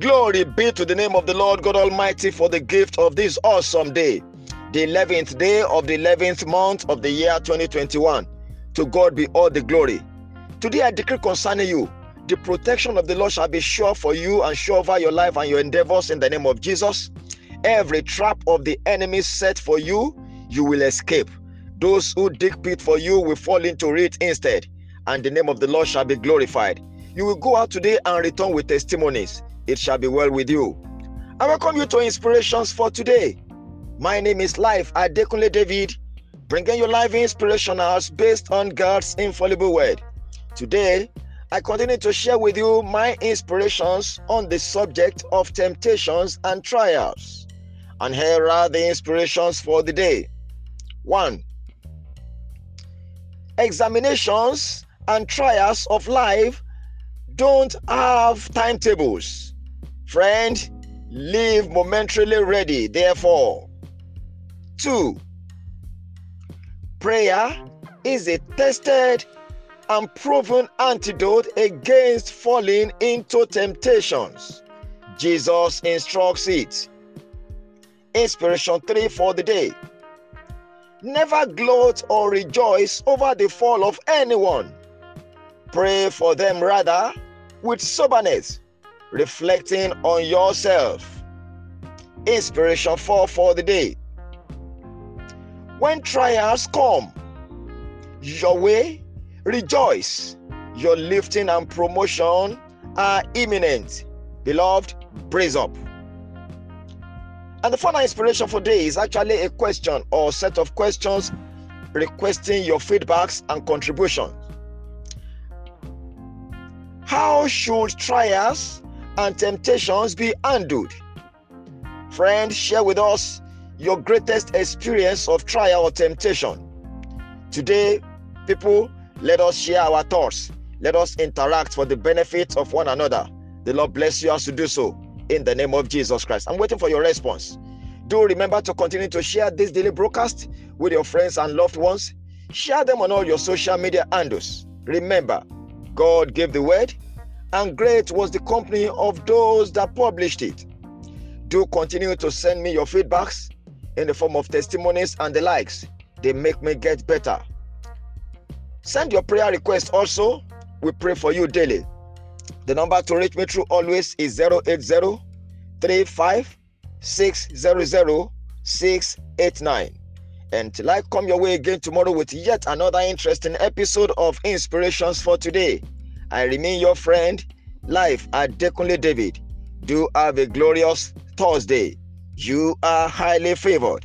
Glory be to the name of the Lord God Almighty for the gift of this awesome day, the 11th day of the 11th month of the year 2021. To God be all the glory. Today I decree concerning you, the protection of the Lord shall be sure for you and sure over your life and your endeavors in the name of Jesus. Every trap of the enemy set for you, you will escape. Those who dig pit for you will fall into it instead, and the name of the Lord shall be glorified. You will go out today and return with testimonies. It shall be well with you. I welcome you to Inspirations for today. My name is Life Adekunle David, bringing you live inspirationals based on God's infallible word. Today, I continue to share with you my inspirations on the subject of temptations and trials. And here are the inspirations for the day. 1. Examinations and trials of life don't have timetables. Friend, live momentarily ready, therefore. 2. Prayer is a tested and proven antidote against falling into temptations. Jesus instructs it. Inspiration 3 for the day. Never gloat or rejoice over the fall of anyone. Pray for them rather with soberness, reflecting on yourself. Inspiration 4 for the day. When trials come your way, rejoice. Your lifting and promotion are imminent. Beloved, brace up. And the final inspiration for today is actually a question or set of questions requesting your feedbacks and contributions. How should trials and temptations be handled? Friend, share with us your greatest experience of trial or temptation. Today, people, let us share our thoughts. Let us interact for the benefit of one another. The Lord bless you as you do so in the name of Jesus Christ. I'm waiting for your response. Do remember to continue to share this daily broadcast with your friends and loved ones. Share them on all your social media handles. Remember, God gave the word, and great was the company of those that published it. Do continue to send me your feedbacks in the form of testimonies and the likes. They make me get better. Send your prayer request also. We pray for you daily. The number to reach me through always is 080 35 600 689. Until I come your way again tomorrow with yet another interesting episode of Inspirations for Today, I remain your friend, Life at Adekunle David. Do have a glorious Thursday. You are highly favored.